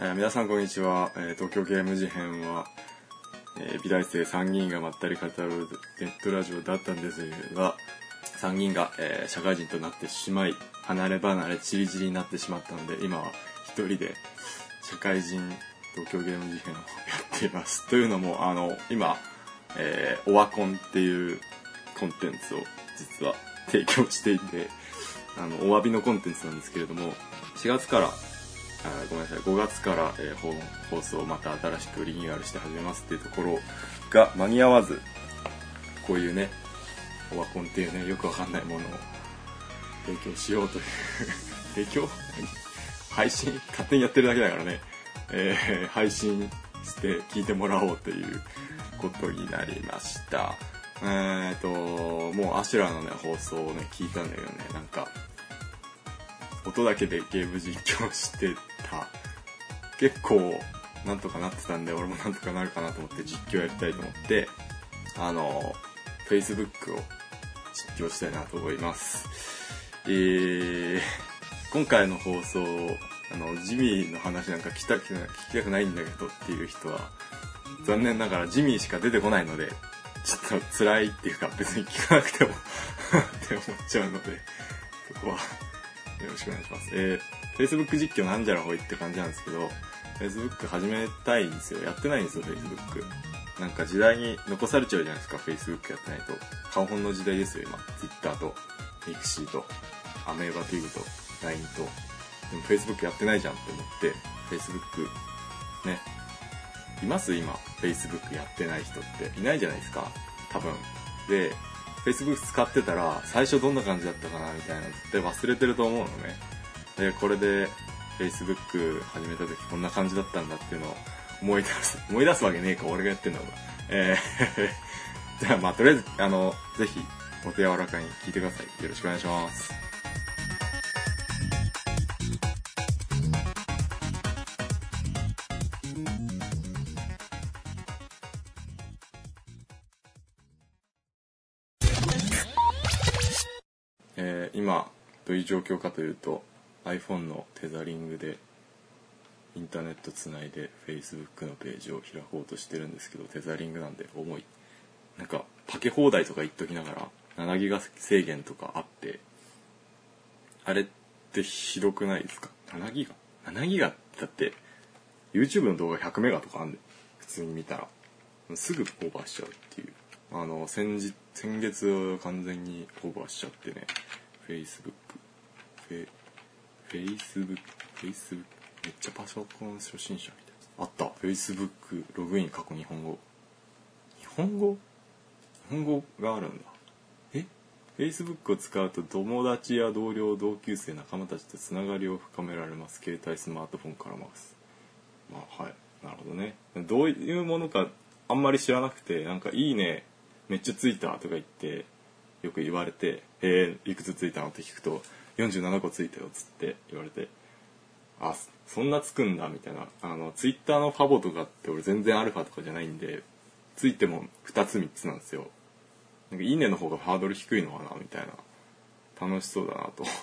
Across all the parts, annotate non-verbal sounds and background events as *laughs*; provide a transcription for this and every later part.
えー皆さんこんにちは、えー東京ゲーム事変は、えー美大生3人がまったり語るネットラジオだったんですが3人が、えー社会人となってしまい離れ離れチリチリになってしまったので今は一人で社会人東京ゲーム事変をやっています。というのもあの今、えーオワコンっていうコンテンツを実は提供していてあのお詫びのコンテンツなんですけれども4月からあごめんなさい。5月から、えー放送をまた新しくリニューアルして始めますっていうところが間に合わずこういうねオワコンっていうねよくわかんないものを提供しようという *laughs* 提供？配信？勝手にやってるだけだからね、えー配信して聞いてもらおうということになりました。えっ、ともうアシュラのね放送をね聞いたんだけどねなんか音だけでゲーム実況してた。結構なんとかなってたんで俺もなんとかなるかなと思って実況やりたいと思ってあの Facebook を実況したいなと思います。えー、今回の放送あのジミーの話なんか聞きたくな聞きたくないんだけどっていう人は残念ながらジミーしか出てこないのでちょっと辛いっていうか別に聞かなくても *laughs* って思っちゃうのでそこはよろしくお願いします。えー、Facebook 実況なんじゃらほいって感じなんですけど、Facebook 始めたいんですよ。やってないんですよ、Facebook。なんか時代に残されちゃうじゃないですか、Facebook やってないと。顔本の時代ですよ、今。Twitter と、Mixi と、アメーバ TV と、LINE と。でも Facebook やってないじゃんって思って、Facebook、ね。います今、Facebook やってない人って。いないじゃないですか、多分。で、Facebook 使ってたら最初どんな感じだったかなみたいなのって忘れてると思うのね。でこれで Facebook 始めた時こんな感じだったんだっていうのを思い出す *laughs* 思い出すわけねえか俺がやってんだからえー *laughs* じゃあまあとりあえずあのぜひお手柔らかに聞いてください。よろしくお願いします。どういう状況かというと iPhone のテザリングでインターネットつないで Facebook のページを開こうとしてるんですけどテザリングなんで重い。なんかパケ放題とか言っときながら7ギガ制限とかあってあれってひどくないですか？7ギガ？7ギガだって YouTube の動画100メガとかあんで普通に見たら。すぐオーバーしちゃうっていう。あの先日先月完全にオーバーしちゃってね。Facebook フェ Facebook Facebook めっちゃパソコン初心者みたいなあった。Facebook ログイン過去日本語。日本語？日本語があるんだ。え？Facebook を使うと友達や同僚同級生仲間たちとつながりを深められます。携帯スマートフォンから回す。まあはい。なるほどね。どういうものかあんまり知らなくてなんか「いいねめっちゃついた」とか言ってよく言われて「えー、いくつついたの?」って聞くと「47個ついたよ」っつって言われて「あそんなつくんだ」みたいな。あのツイッターのファボとかって俺全然アルファとかじゃないんでついても2つ3つなんですよ。なんか「いいね」の方がハードル低いのかなみたいな。楽しそうだなと。*laughs*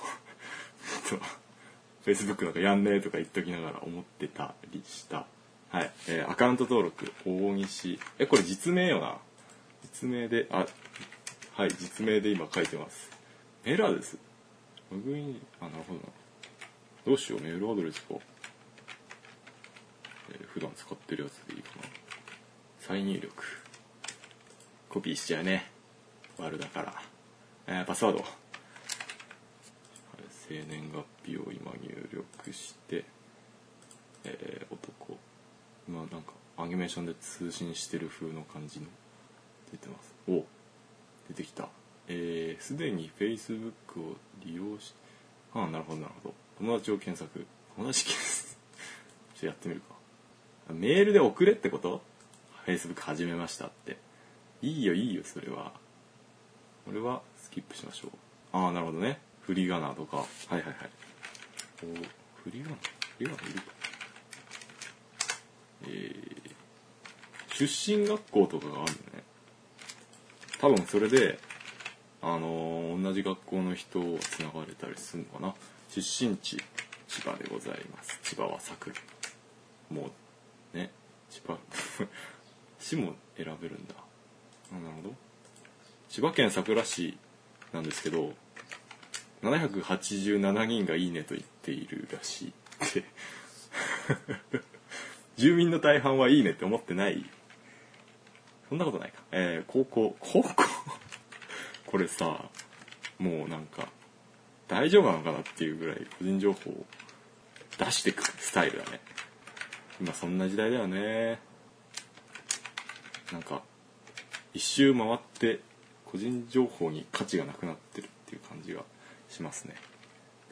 Facebook なんかやんねえとか言っときながら思ってたりした。はい、えーアカウント登録大西。えこれ実名よな。実名であはい実名で今書いてます。メールアドレスログインあなるほど。などうしようメールアドレスか、えー普段使ってるやつでいいかな。再入力。コピーしちゃうね。悪だから、えーパスワード、生年月日を今入力してえー男。今なんかアニメーションで通信してる風の感じの出てます。お出てきた。えーすでに Facebook を利用しああなるほどなるほど。友達を検索。友達検索。*laughs* ちょっとやってみるか。メールで送れってこと ?Facebook 始めましたって。いいよいいよそれは。これはスキップしましょう。ああなるほどね。振り仮名とか。はいはいはい。お振り仮名？振り仮名いるか。えー出身学校とかがあるのね。多分それであの同じ学校の人をつながれたりするのかな。出身地千葉でございます。千葉は佐久もうね千葉 *laughs* 市も選べるんだ。なるほど。千葉県佐倉市なんですけど787人がいいねと言っているらしいって。*laughs* 住民の大半はいいねって思ってないそんなことないか。えー、高校高校？*laughs* これさもうなんか大丈夫なのかなっていうぐらい個人情報を出してくスタイルだね。今そんな時代だよね。なんか一周回って個人情報に価値がなくなってるっていう感じがしますね。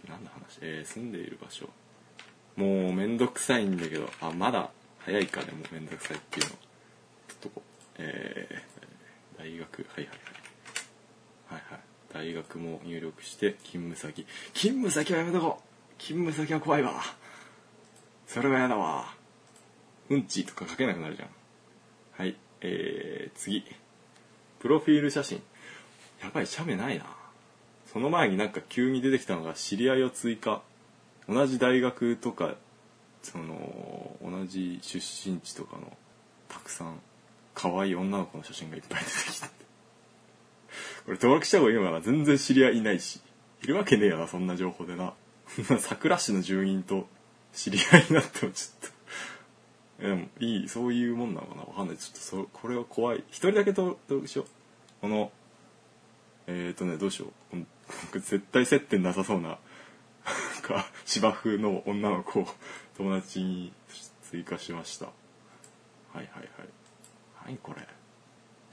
何の話？えー、住んでいる場所。もうめんどくさいんだけど。あまだ早いかでもめんどくさいっていうの。ちょっとこうえー、大学はいはいはい。はいはい。大学も入力して勤務先。勤務先はやめとこう。勤務先は怖いわ。それは嫌だわ。うんちとか書けなくなるじゃん。はいえー、次。プロフィール写真。やばい写メないな。その前になんか急に出てきたのが知り合いを追加。同じ大学とかその同じ出身地とかのたくさん可愛い女の子の写真がいっぱい出てきてこれ登録した方がいいのかな全然知り合いいないし。いるわけねえよなそんな情報でな。*laughs* 桜市の住人と知り合いになってもちょっと。でもいいそういうもんなのかな？わかんない。ちょっとそこれは怖い。一人だけ登録しよう。このえっ、ー、とねどうしよう。*laughs* 絶対接点なさそうな *laughs* か芝生の女の子を友達に追加しました。はいはいはい。これ。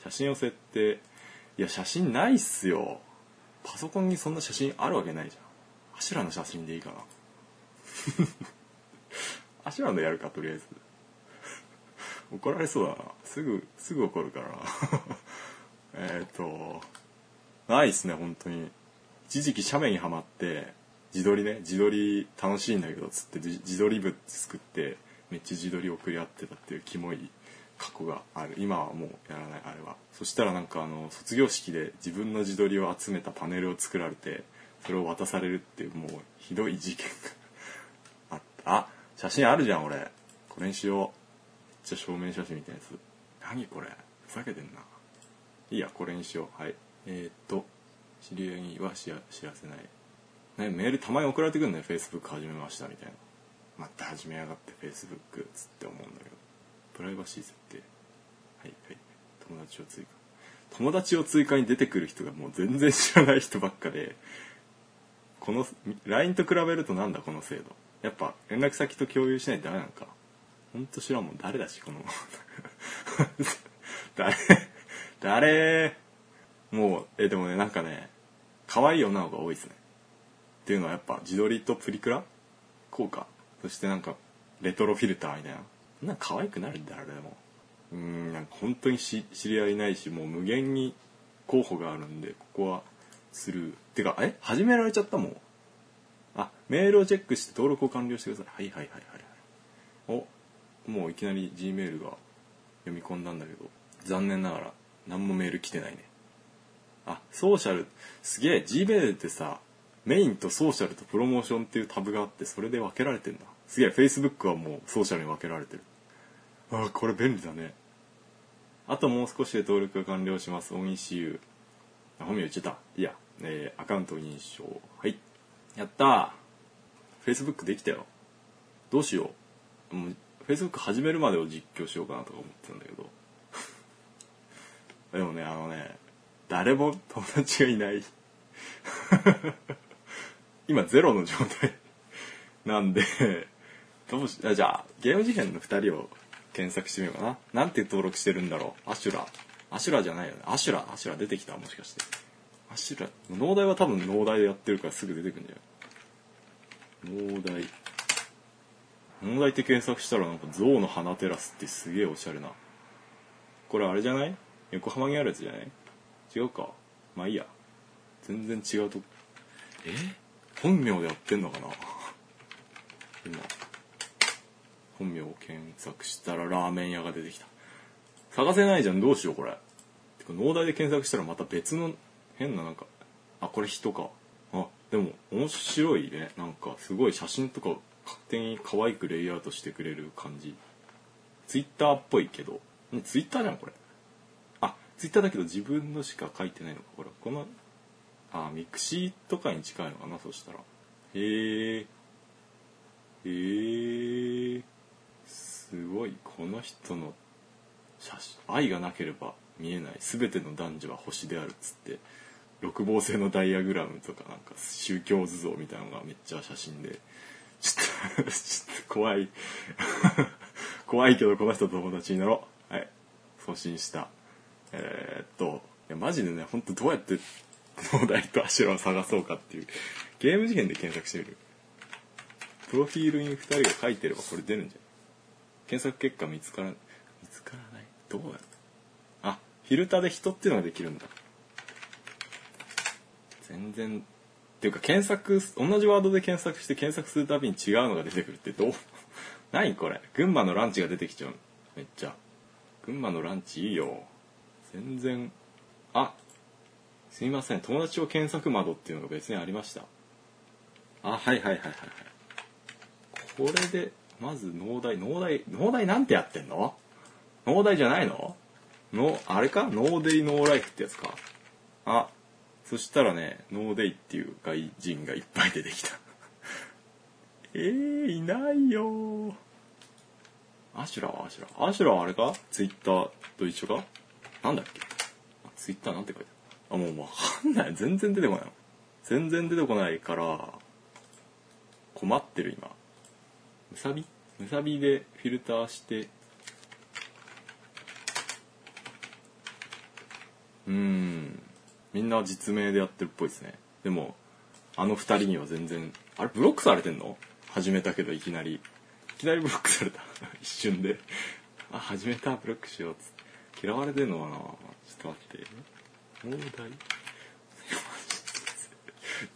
写真を設定。いや写真ないっすよ。パソコンにそんな写真あるわけないじゃん。アシュラの写真でいいかな。アシュラのやるかとりあえず。怒られそうだな。すぐすぐ怒るから。*laughs* えっとないっすね本当に。一時期写メにはまって自撮りね自撮り楽しいんだけどつって自撮り部作ってめっちゃ自撮り送り合ってたっていうキモい過去がある。今はもうやらないあれは。そしたらなんかあの卒業式で自分の自撮りを集めたパネルを作られてそれを渡されるっていうもうひどい事件があった。あ写真あるじゃん俺。これにしよう。めっちゃ証明写真みたいなやつ。何これ？ふざけてんな。いいやこれにしよう。はい。えー、っと知り合いには知らせない。ね、メールたまに送られてくるんだよ。Facebook 始めましたみたいな。また始めやがって Facebook つって思うんだけど。プライバシー設定はいはい。友達を追加。友達を追加に出てくる人がもう全然知らない人ばっかでこの LINE と比べるとなんだこの制度。やっぱ連絡先と共有しないとダメなんか。ほんと知らんもん。誰だしこの。*laughs* 誰誰？もうえでもねなんかね可愛い女の子が多いですね。っていうのはやっぱ自撮りとプリクラ？効果？そしてなんかレトロフィルターみたいなな。んか可愛くなるんだあれでも。うんなんか本当に知り合いないしもう無限に候補があるんでここはするてかえ？始められちゃったもん。あメールをチェックして登録を完了してください。はいはいはいはいはい。おもういきなり G メールが読み込んだんだけど残念ながら何もメール来てないね。あソーシャルすげえ G メールってさメインとソーシャルとプロモーションっていうタブがあってそれで分けられてんだ。すげえ Facebook はもうソーシャルに分けられてる。あこれ便利だね。あともう少しで登録が完了します。オンイシュー。本名言っちゃった。いや、えー、アカウント認証。はい。やったー。Facebook できたよ。どうしよう。もう Facebook 始めるまでを実況しようかなとか思ってたんだけど。*laughs* でもねあのね誰も友達がいない。*laughs* 今ゼロの状態なんでどうしあじゃあゲーム事変の2人を検索してみようかな。なんて登録してるんだろう。アシュラアシュラじゃないよね。アシュラアシュラ出てきたもしかして。アシュラ農大は多分農大でやってるからすぐ出てくるんだよ。農大農大って検索したらなんか象の花テラスってすげえおしゃれな。これあれじゃない？横浜にあるやつじゃない？違うか。まあいいや。全然違うとえ？本名でやってんのかな？今 *laughs* 本名を検索したらラーメン屋が出てきた。探せないじゃんどうしようこれ。てか農大で検索したらまた別の変ななんかあこれ人か。あでも面白いね。なんかすごい写真とか勝手に可愛くレイアウトしてくれる感じ。ツイッターっぽいけど。ツイッターじゃんこれ。あツイッターだけど自分のしか書いてないのかこれ。このあミクシーとかに近いのかなそしたら。へえへえごいこの人の写真愛がなければ見えない。全ての男女は星であるっつって。六芒星のダイアグラムとかなんか宗教図像みたいなのがめっちゃ写真で。ちょっとちょっと怖い。*laughs* 怖いけどこの人と友達になろう。はい。送信した。えー、っといやマジでねほんとどうやって農大とアシュラを探そうかっていう。ゲーム事件で検索してみる。プロフィールに2人が書いてればこれ出るんじゃない？検索結果見つから見つからない？どうや？あフィルターで人っていうのができるんだ。全然っていうか検索同じワードで検索して検索するたびに違うのが出てくるってどう？*laughs* 何これ？群馬のランチが出てきちゃうめっちゃ。群馬のランチいいよ。全然あすいません。友達を検索窓っていうのが別にありました。あはいはいはいはいはい。これでまず農大農大農大なんてやってんの？農大じゃないの？のあれか？ No Day No Life ってやつか。あそしたらねノーデイっていう外人がいっぱい出てきた。*laughs* えー、いないよ。アシュラは？アシュラ。アシュラはあれか？ツイッターと一緒か？なんだっけ？ツイッターなんて書いてある。あもうわかんない。全然出てこない全然出てこないから困ってる今。むさびむさびでフィルターして。うん。みんな実名でやってるっぽいですね。でもあの二人には全然あれブロックされてんの？始めたけどいきなり。いきなりブロックされた。*laughs* 一瞬で。あ始めたブロックしようっつって。嫌われてんのかな？ちょっと待って。問題？*laughs*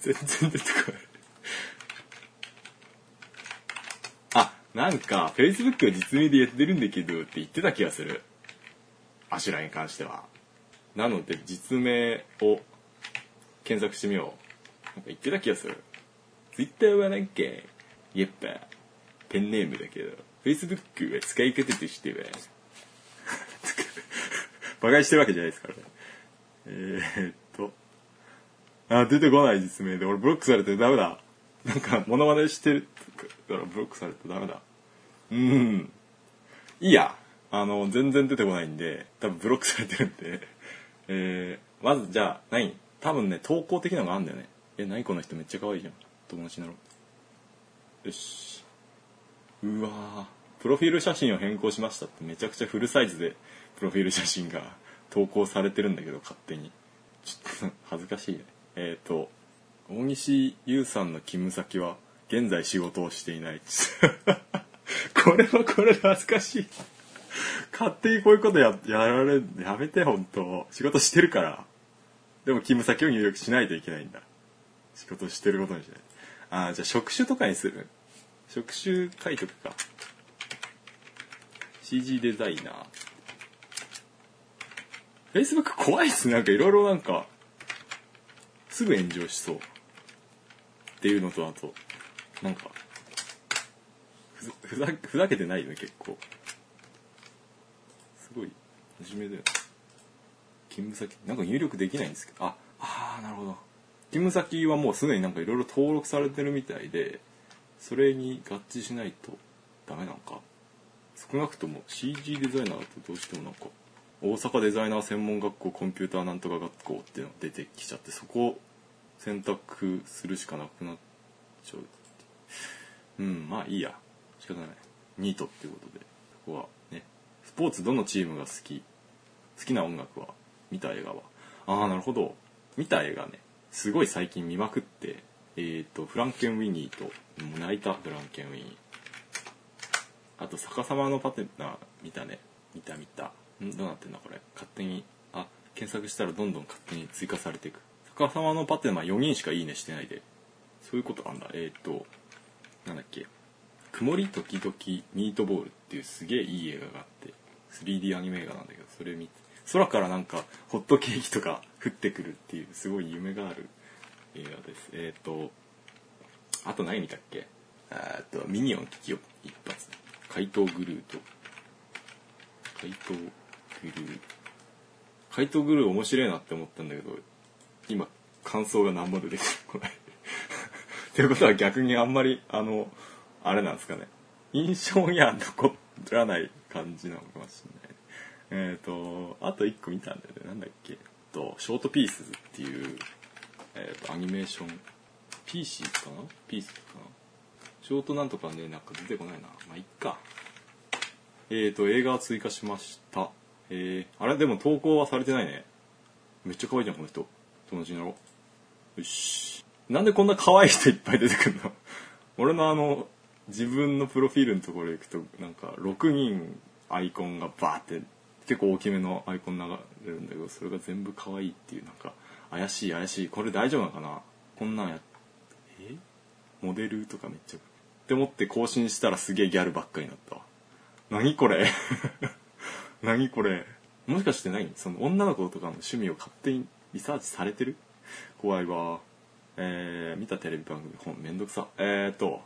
全然出てこないあなんか Facebook は実名でやってるんだけどって言ってた気がする。アシュラに関しては。なので実名を検索してみよう。なんか言ってた気がする。Twitter はなんかやっぱペンネームだけど Facebook は使い方としては *laughs* 馬鹿にしてるわけじゃないですからね。えー、っと。あ出てこない実名で。俺ブロックされてダメだ。なんかモノマネしてるからブロックされてダメだ。うん。いいや。あの全然出てこないんで多分ブロックされてるんで。*laughs* えー、まずじゃあ何？多分ね投稿的なのがあるんだよね。え何この人めっちゃ可愛いじゃん。友達になろう。よし。うわー。プロフィール写真を変更しましたってめちゃくちゃフルサイズでプロフィール写真が投稿されてるんだけど勝手に。ちょっと恥ずかしいね。えっ、ー、と大西優さんの勤務先は現在仕事をしていない。*laughs* これはこれで恥ずかしい。勝手にこういうことややられやめて本当。仕事してるから。でも勤務先を入力しないといけないんだ。仕事してることにしない。ああじゃあ職種とかにする？職種書いとくか。CG デザイナー。Facebook 怖いっすなんかいろいろなんかすぐ炎上しそう。っていうのとあとなんかふざふざけてないよね結構。すごい真面目だよ。勤務先。なんか入力できないんですけど。ああなるほど。勤務先はもうすでになんかいろいろ登録されてるみたいでそれに合致しないとダメなのか？少なくとも CG デザイナーだとどうしてもなんか大阪デザイナー専門学校コンピューターなんとか学校っていうのが出てきちゃってそこ選択するしかなくなっちゃううんまあいいや。仕方ない。ニートっていうことで。ここはね。スポーツどのチームが好き？好きな音楽は？見た映画は？ああなるほど。見た映画ね。すごい最近見まくって。えっ、ー、とフランケンウィニーと泣いたフランケンウィニー。あと逆さまのパテナ見たね。見た見た。ん？どうなってんだこれ？勝手に？あ検索したらどんどん勝手に追加されていく。逆さまのパテナ4人しかいいねしてないで。そういうことなんだ。えっ、ー、となんだっけ。曇り時々ミートボールっていうすげえいい映画があって。3D アニメ映画なんだけどそれ見て空からなんかホットケーキとか降ってくるっていうすごい夢がある映画です。えっ、ー、とあと何見たっけ。えっとミニオン危機を一発。怪盗グルーと。怪盗グルー。怪盗グルー面白いなって思ったんだけど今感想が何も出てこない。*laughs* っていうことは逆にあんまりあのあれなんですかね。印象には残らない感じなのかもしれない。えっ、とあと1個見たんだよね。なんだっけ。とショートピースっていう、えー、とアニメーション。ピーシーかな？ピースかな？ショートなんとかねなんか出てこないな。まあいっか。えーと映画を追加しました。えー、あれでも投稿はされてないね。めっちゃ可愛いじゃんこの人。友達になろう。よし。なんでこんな可愛い人いっぱい出てくるの？*laughs* 俺のあの自分のプロフィールのところ行くとなんか6人アイコンがバーって結構大きめのアイコン流れるんだけどそれが全部可愛いっていうなんか怪しい怪しい。これ大丈夫なのかな？こんなんやえ？モデルとかめっちゃって思って更新したらすげえギャルばっかりになったわ。何これ？*laughs* 何これ？もしかして何その女の子とかの趣味を勝手にリサーチされてる？怖いわ。えー、見たテレビ番組本めんどくさ。えーと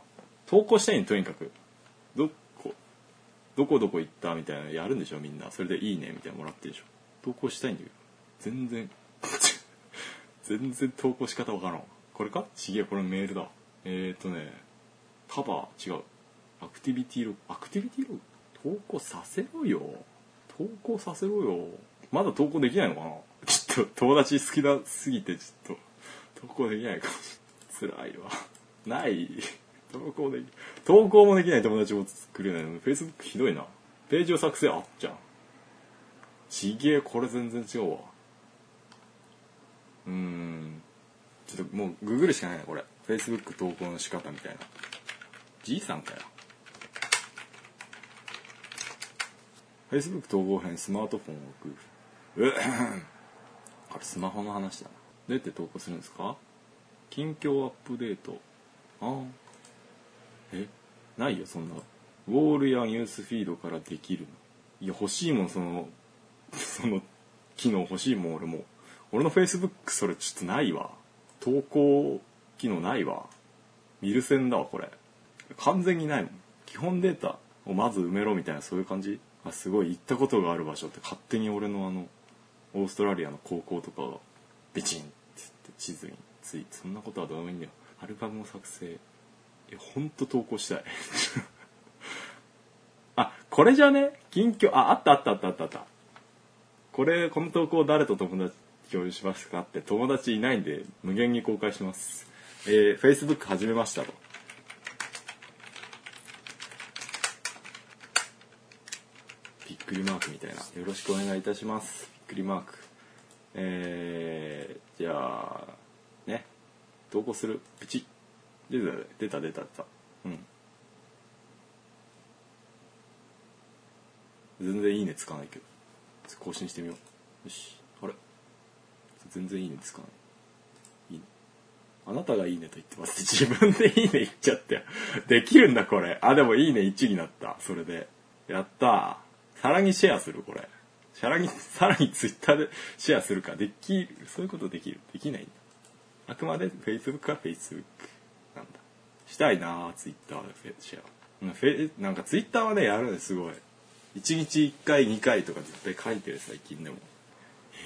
投稿したいにとにかくどこどこどこ行ったみたいなのやるんでしょみんな。それでいいねみたいなのもらってるでしょ。投稿したいんだけど。全然。*laughs* 全然投稿し方わからんこれか？ちげえこれメールだ。えーとねカバー違う。アクティビティログ。アクティビティログ？投稿させろよ。投稿させろよ。まだ投稿できないのかな？ちょっと友達好きだすぎてちょっと投稿できないかもしれない。辛いわ。ない。投稿でき投稿もできない友達も作れないの。Facebook ひどいな。ページを作成あっちゃん。ちげえこれ全然違うわ。うーん。ちょっともうググるしかないなこれ。Facebook 投稿の仕方みたいな。じいさんかよ。Facebook 統合編スマートフォンを置くこれスマホの話だ。などうやって投稿するんですか？近況アップデート。ああ。え？ないよそんな。ウォールやニュースフィードからできるの。いや欲しいもんその *laughs* その機能欲しいもん俺も。俺の Facebook それちょっとないわ。投稿機能ないわ。見る線だわこれ。完全にないもん。基本データをまず埋めろみたいなそういう感じ？あすごい行ったことがある場所って勝手に俺のあのオーストラリアの高校とかがベチンってって地図についてそんなことはどうでもいいんだよ。アルバムを作成いやほんと投稿したい。*laughs* あこれじゃね？近況ああったあったあったあったあった。これこの投稿誰と友達共有しますか？って友達いないんで無限に公開します。えー、Facebook 始めましたと。びっくりマークみたいな。よろしくお願いいたします。くりマーク。えー、じゃあね。投稿する。プチ出た出た出た出た。うん。全然いいねつかないけど。更新してみよう。よし。あれ。全然いいねつかない。いいね。あなたがいいねと言ってます。自分でいいね言っちゃって。できるんだこれ。あでもいいね1になった。それで。やったさらにシェアするこれ。さらに *laughs* さらにツイッターでシェアするかできるそういうことできる。できない。んだあくまで Facebook は Facebook なんだ。したいなあツイッターでシェア。フェなんかツイッターはねやるねすごい。1日1回2回とか絶対書いてる最近でも。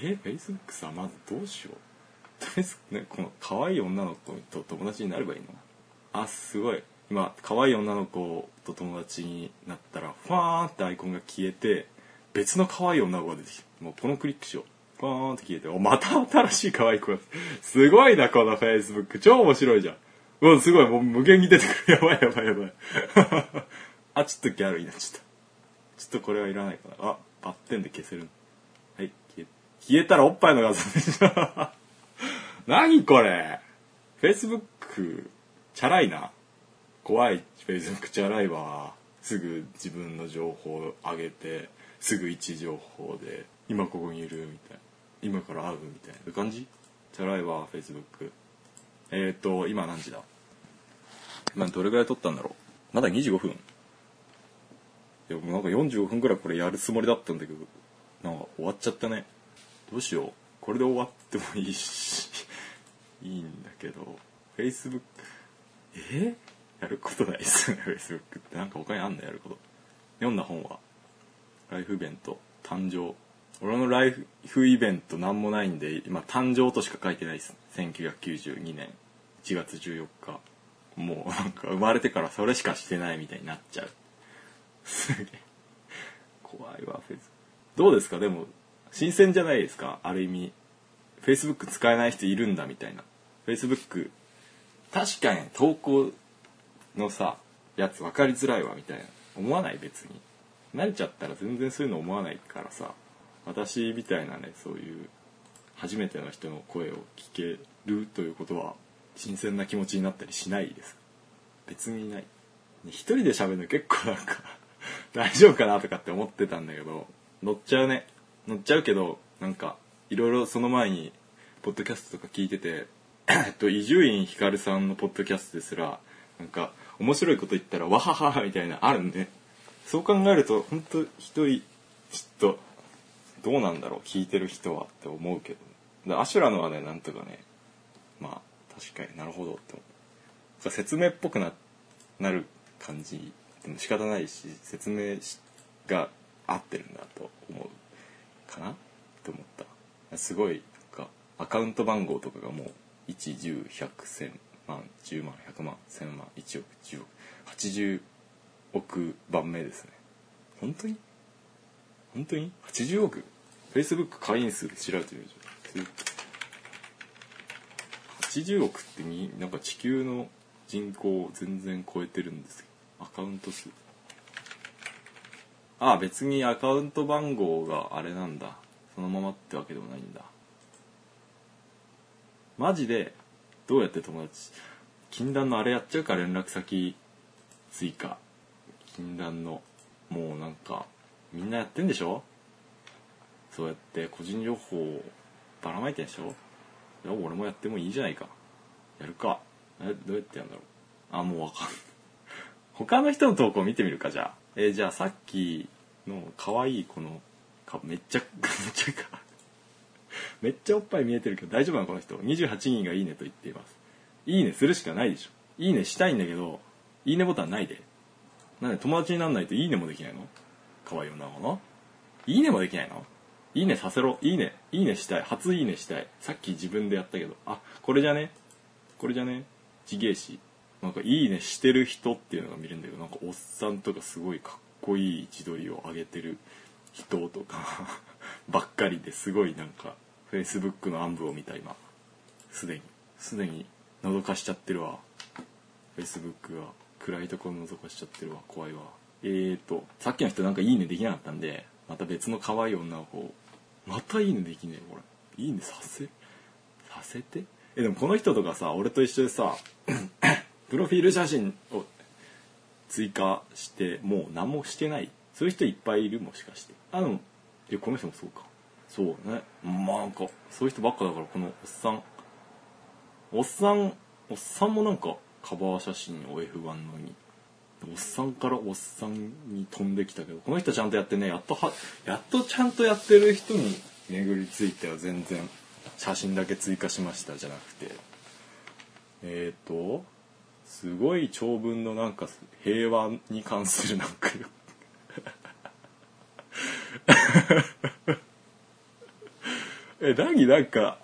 え Facebook さまずどうしよう。とりあえずねこの可愛い女の子と友達になればいいの？あすごい。今可愛い女の子と友達になったらファーンってアイコンが消えて別の可愛い女の子が出てきてもうこのクリックしよう。ファーンって消えておまた新しい可愛い子が。*laughs* すごいなこの Facebook 超面白いじゃん。うんすごい。もう無限に出てくる。*laughs* やばいやばいやばい。*laughs* あちょっとギャルになっちゃった。ちょっとこれはいらないかな。あバッテンで消せるはい消え消えたらおっぱいの画像でしょ。何これ。Facebook チャラいな。怖い。Facebook チャラいわ。すぐ自分の情報を上げて。すぐ位置情報で今ここにいるみたいな今から会うみたいな。感じ？チャラいわ Facebook えっ、ー、と今何時だ？今どれぐらい撮ったんだろう？まだ25分。いやもうなんか45分ぐらいこれやるつもりだったんだけどなんか終わっちゃったね。どうしよう。これで終わってもいいしいいんだけど Facebook え？やることないっすね Facebook って。なんか他にあんの？やること。読んだ本は？ライフイベント誕生。俺のライフイベントなんもないんで今誕生としか書いてないです。1992年。1月14日。もうなんか生まれてからそれしかしてないみたいになっちゃう。*laughs* すげえ。怖いわフェイス。どうですか？でも新鮮じゃないですか？ある意味。Facebook 使えない人いるんだみたいな。Facebook 確かに投稿のさやつ分かりづらいわみたいな。思わない？別に。慣れちゃったら全然そういうの思わないからさ私みたいなねそういう初めての人の声を聞けるということは新鮮な気持ちになったりしないです。別にない。一人で喋るの結構なんか *laughs* 大丈夫かなとかって思ってたんだけど乗っちゃうね。乗っちゃうけどなんかいろいろその前にポッドキャストとか聞いてて伊集院光さんのポッドキャストですらなんか面白いこと言ったらわはははみたいなあるんで。そう考えると本当一人ちょっとどうなんだろう聞いてる人はって思うけど。でアシュラのはねなんとかねまあ確かになるほどって思う。説明っぽくななる感じでも仕方ないし説明しが合ってるんだと思うかなって思った。すごいなんかアカウント番号とかがもう110100100万10万100万1000万1億10億80億番目ですね。本当に？本当に？80億？Facebook 会員数で調べてみるじゃん80億ってになんか地球の人口を全然超えてるんですよ。アカウント数。ああ別にアカウント番号があれなんだ。そのままってわけでもないんだ。マジでどうやって友達禁断のあれやっちゃうか連絡先追加。禁断のもうなんかみんなやってんでしょ？そうやって個人情報をばらまいてんでしょ？いや俺もやってもいいじゃないか。やるか。えどうやってやるんだろう？あもうわかんない。*laughs* 他の人の投稿見てみるかじゃあ。えじゃあさっきの可愛いこのかめっちゃ *laughs* めっちゃか。めっちゃおっぱい見えてるけど大丈夫なの？この人。28人がいいねと言っています。いいねするしかないでしょ。いいねしたいんだけどいいねボタンないで。なんで友達になんないといいねもできないの？可愛い女の子のいいねもできないの？いいねさせろ。いいねいいねしたい。初いいねしたい。さっき自分でやったけどあこれじゃね？これじゃね？地芸師。なんかいいねしてる人っていうのが見るんだけどなんかおっさんとかすごいかっこいい位置取りを上げてる人とか *laughs* ばっかりですごいなんか Facebook の暗部を見た今。すでに。すでに覗かしちゃってるわ。Facebook が。暗いところ覗かしちゃってるわ怖いわ。えーとさっきの人なんかいいねできなかったんでまた別の可愛い女の子またいいねできねえこれ。いいねさせさせて？えでもこの人とかさ俺と一緒でさ *coughs* プロフィール写真を追加してもう何もしてない。そういう人いっぱいいるもしかして。あでもえこの人もそうか。そうね。まあなんかそういう人ばっかだからこのおっさん。おっさんおっさんもなんかカバー写真を F1 のにおっさんからおっさんに飛んできたけどこの人ちゃんとやってねやっとはやっとちゃんとやってる人に巡り着いては全然写真だけ追加しましたじゃなくて。えっ、ー、とすごい長文のなんか平和に関するなんか *laughs* え何？なんか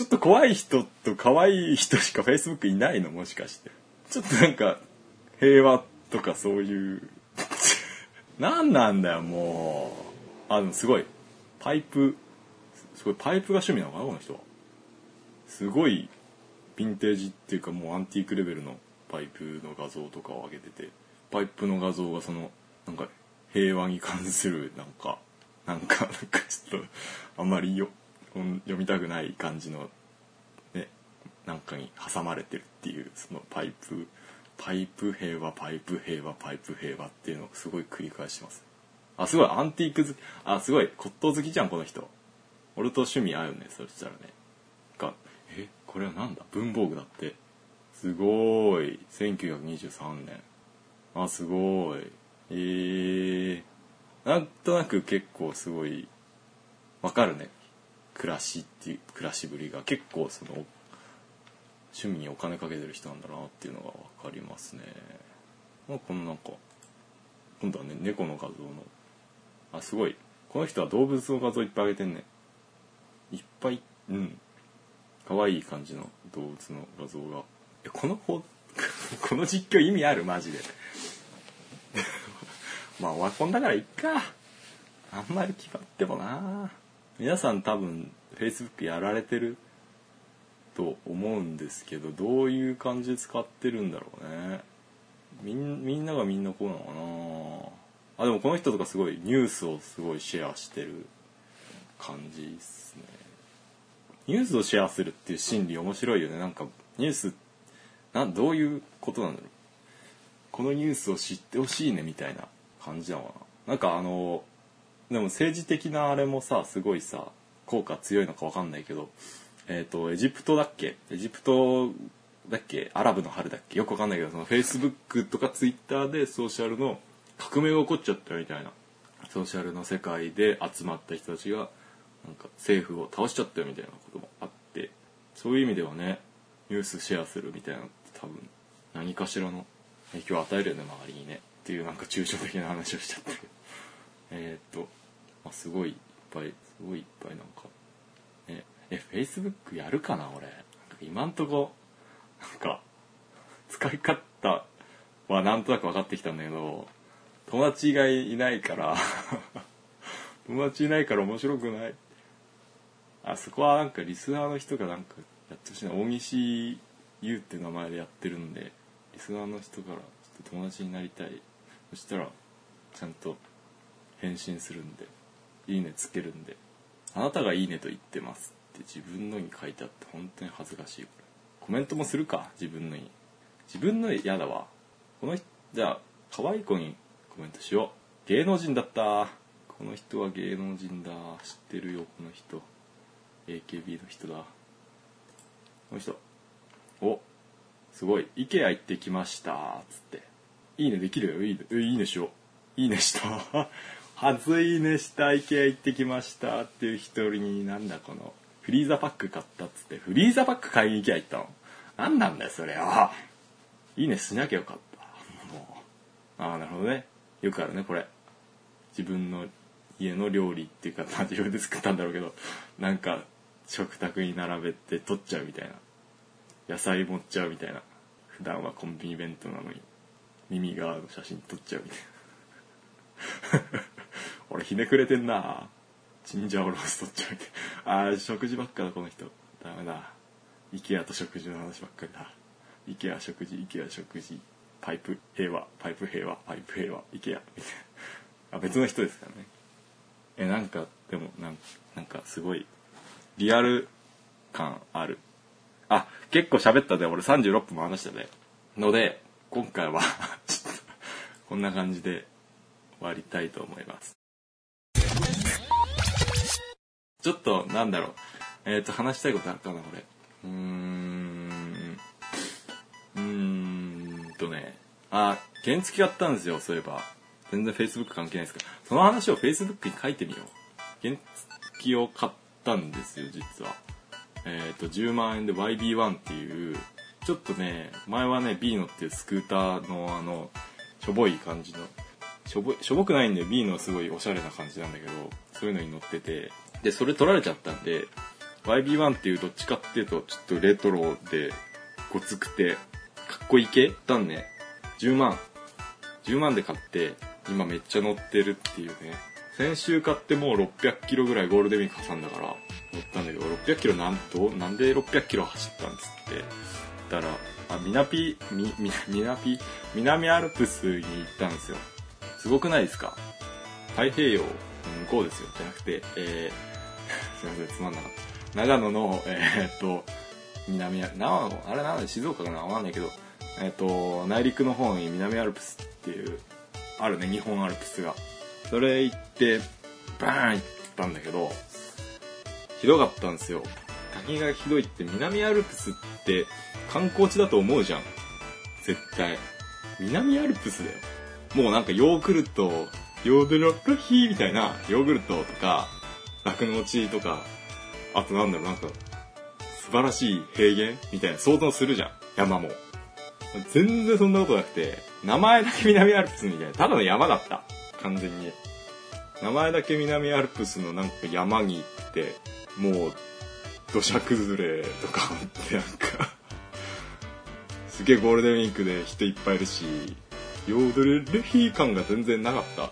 ちょっと怖い人と可愛い人しか Facebook いないの？もしかして。ちょっとなんか平和とかそういう。*laughs* 何なんだよもう。あでもすごい。パイプ。すごい。パイプが趣味なのかなこの人は。すごい。ヴィンテージっていうかもうアンティークレベルのパイプの画像とかを上げてて。パイプの画像がそのなんか平和に関するなんかなんかなんかちょっとあんまりよ読みたくない感じのねなんかに挟まれてるっていうそのパイプパイプ平和パイプ平和パイプ平和っていうのをすごい繰り返します。あすごいアンティーク好きあすごい骨董好きじゃんこの人。俺と趣味合うねそしたらね。がえこれはなんだ？文房具だって。すごい。1923年。あすごい。えー、なんとなく結構すごいわかるね。暮らしっていう暮らしぶりが結構その趣味にお金かけてる人なんだなっていうのが分かりますね。まあこのなんか今度はね猫の画像のあすごいこの人は動物の画像いっぱいあげてんね。いっぱいうん。可愛い感じの動物の画像が。えこの *laughs* この実況意味ある？マジで。*laughs* まあオワコンだからいっか。あんまり決まってもな。あ皆さん多分 Facebook やられてると思うんですけどどういう感じで使ってるんだろうね。みんながみんなこうなのかな。あでもこの人とかすごいニュースをすごいシェアしてる感じですね。ニュースをシェアするっていう心理面白いよね。なんかニュースなどういうことなんだろう。このニュースを知ってほしいねみたいな感じなのかな。なんかあのでも政治的なあれもさすごいさ効果強いのか分かんないけどえっ、とエジプトだっけ？エジプトだっけ？アラブの春だっけ？よく分かんないけどそのフェイスブックとかツイッターでソーシャルの革命が起こっちゃったみたいな。ソーシャルの世界で集まった人たちがなんか政府を倒しちゃったみたいなこともあってそういう意味ではねニュースシェアするみたいなのって多分何かしらの影響を与えるよね周りにね。っていうなんか抽象的な話をしちゃったけどえっと、まあ、すごいいっぱいすごいいっぱいなんかねえ Facebook やるかな俺。今んとこなんか使い方はなんとなく分かってきたんだけど友達がいないから *laughs* 友達いないから面白くない。あそこはなんかリスナーの人がなんかやってほしいな。大西優って名前でやってるんでリスナーの人からちょっと友達になりたい。そしたらちゃんと返信するんで。いいねつけるんであなたがいいねと言ってますって自分のに書いてあって本当に恥ずかしい。これコメントもするか自分のに。自分の嫌だわ。この人じゃあ可愛い子にコメントしよう。芸能人だった。この人は芸能人だ。知ってるよこの人。AKB の人だ。この人。おすごい。IKEA 行ってきました。つって。いいねできる？よいいね。いいねしよう。いいねした。初いねした IKEA 行ってきましたっていう一人になんだこのフリーザパック買ったっつってフリーザパック買いに IKEA 行ったのなんなんだよそれよいいねしなきゃよかったもう。ああなるほどね。よくあるねこれ。自分の家の料理っていうか、まあ、自分で作ったんだろうけどなんか食卓に並べて取っちゃうみたいな。野菜持っちゃうみたいな。普段はコンビニ弁当なのに耳側の写真撮っちゃうみたいな。俺ひねくれてんな。チンジャオロース撮っちゃうみたいなあ食事ばっかだこの人。ダメだ。IKEA と食事の話ばっかりだ。IKEA 食事 IKEA 食事。パイプ平和。パイプ平和。パイプ平和。IKEA みたいな。あ別の人ですからね。えなんかでもなんなんかすごいリアル感ある。あ結構喋ったで。俺36分も話したで。ので今回はちょっとこんな感じで終わりたいと思います。ちょっとなんだろう。えっ、と話したいことあるかな俺うーん。うーんとね。あ原付買ったんですよそういえば。全然 Facebook 関係ないですからその話を Facebook に書いてみよう。原付を買ったんですよ実は。えっ、と10万円で YB1 っていう。ちょっとね前はね B のっていうスクーターのあのしょぼい感じの。しょぼしょぼくないんで B のすごいおしゃれな感じなんだけどそういうのに乗ってて。でそれ取られちゃったんで YB1 っていうどっちかっていうとちょっとレトロでごつくてかっこいい系たんね。10万。10万で買って今めっちゃ乗ってるっていうね。先週買ってもう600キロぐらいゴールデンウィーク挟んだから乗ったんだけど600キロなんとなんで600キロ走ったんですって。言ったらあみなぴみみみなぴ南アルプスに行ったんですよ。すごくないですか？太平洋の向こうですよ。じゃなくてえー、すいませんつまんなかった。長野のえー、っと南ア長野あれなんだ静岡かな？わかんないけどえー、っと内陸の方に南アルプスっていうあるね日本アルプスが。それ行ってバーン行ったんだけどひどかったんですよ。滝がひどいって南アルプスって観光地だと思うじゃん。絶対。南アルプスだよ。もうなんかヨーグルトヨーグルトヒーみたいなヨーグルトとか酪農地とかあとなんだろうなんか素晴らしい平原みたいな想像するじゃん。山も。全然そんなことなくて名前だけ南アルプスみたいな。ただの山だった。完全に。名前だけ南アルプスのなんか山に行ってもう土砂崩れとかってなんか。すげえゴールデンウィークで人いっぱいいるしヨードルルヒー感が全然なかった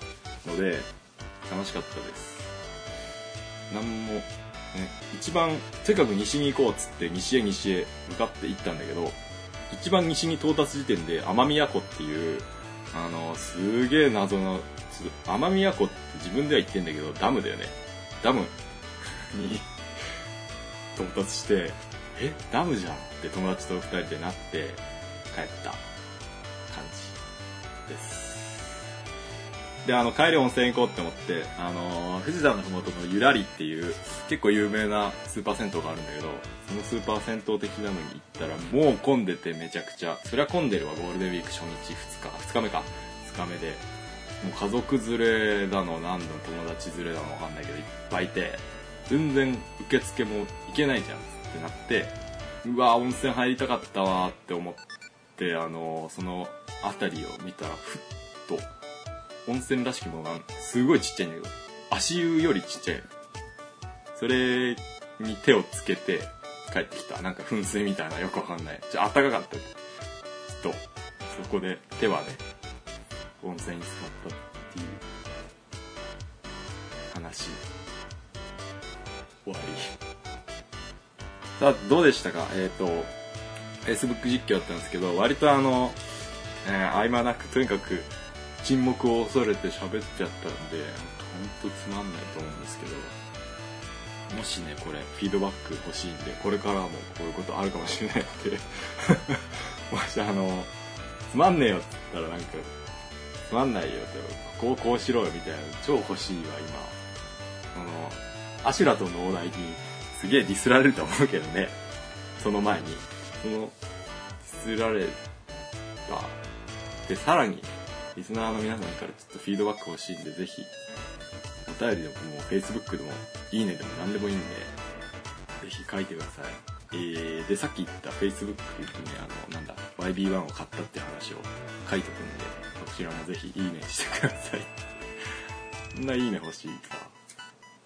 ので楽しかったです。なんもね一番とにかく西に行こうっつって西へ西へ向かって行ったんだけど一番西に到達時点で奄美湖っていうあのすげえ謎の奄美湖って自分では言ってんだけどダムだよね。ダムに *laughs* 到達してえダムじゃんって友達と二人でなって帰った感じです。であの帰り温泉行こうって思ってあの富士山の麓のゆらりっていう結構有名なスーパー銭湯があるんだけどそのスーパー銭湯的なのに行ったらもう混んでてめちゃくちゃそりゃ混んでるわゴールデンウィーク初日2日2日目か。2日目で。もう家族連れだの何度友達連れだのわかんないけどいっぱいいて全然受付も行けないじゃんってなってうわ温泉入りたかったわって思ってあのその辺りを見たらふっと温泉らしきものがすごいちっちゃいんだけど。足湯よりちっちゃい。それに手をつけて帰ってきた。なんか噴水みたいなよくわかんない。じゃあ暖かかったちょっとそこで手はね温泉に使ったっていう話。終わり。さあどうでしたか？えっ、ー、と Facebook 実況だったんですけど割とあの、えー、合間なくとにかく沈黙を恐れて喋っちゃったんでほんとつまんないと思うんですけどもしねこれフィードバック欲しいんでこれからもこういうことあるかもしれないって *laughs* もしあのつまんねえよって言ったらなんかつまんないよってこうこうしろよみたいな超欲しいわ今。このアシュラとのお題にすげえディスられると思うけどね。その前に。そのディスられた。でさらにリスナーの皆さんからちょっとフィードバック欲しいんでぜひお便りでももう Facebook でもいいねでも何でもいいんでぜひ書いてくださいえー、でさっき言った Facebook にあのなんだ YB1 を買ったって話を書いとくんでこちらもぜひいいねしてくださいそんないいね欲しいか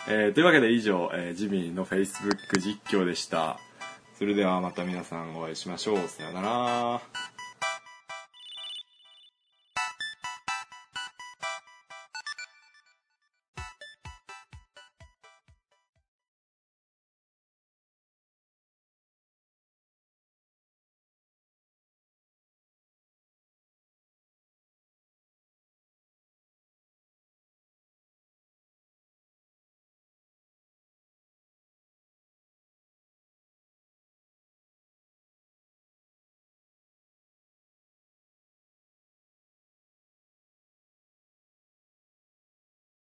えー、というわけで以上、えー、ジミーの Facebook 実況でした。それではまた皆さんお会いしましょう。さよなら。